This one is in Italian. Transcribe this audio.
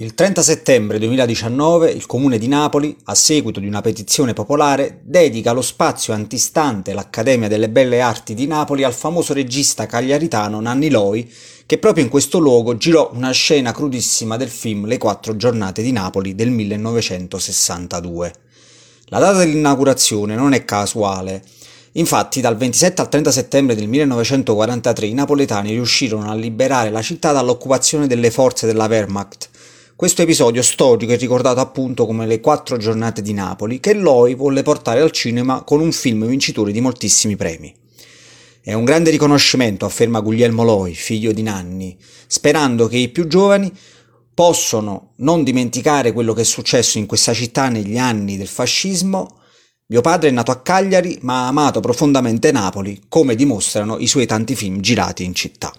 Il 30 settembre 2019 il Comune di Napoli, a seguito di una petizione popolare, dedica lo spazio antistante l'Accademia delle Belle Arti di Napoli al famoso regista cagliaritano Nanni Loi, che proprio in questo luogo girò una scena crudissima del film Le quattro giornate di Napoli del 1962. La data dell'inaugurazione non è casuale. Infatti, dal 27 al 30 settembre del 1943 i napoletani riuscirono a liberare la città dall'occupazione delle forze della Wehrmacht questo episodio storico è ricordato appunto come le quattro giornate di Napoli che Loi volle portare al cinema con un film vincitore di moltissimi premi. È un grande riconoscimento, afferma Guglielmo Loi, figlio di Nanni, sperando che i più giovani possano non dimenticare quello che è successo in questa città negli anni del fascismo. Mio padre è nato a Cagliari, ma ha amato profondamente Napoli, come dimostrano i suoi tanti film girati in città.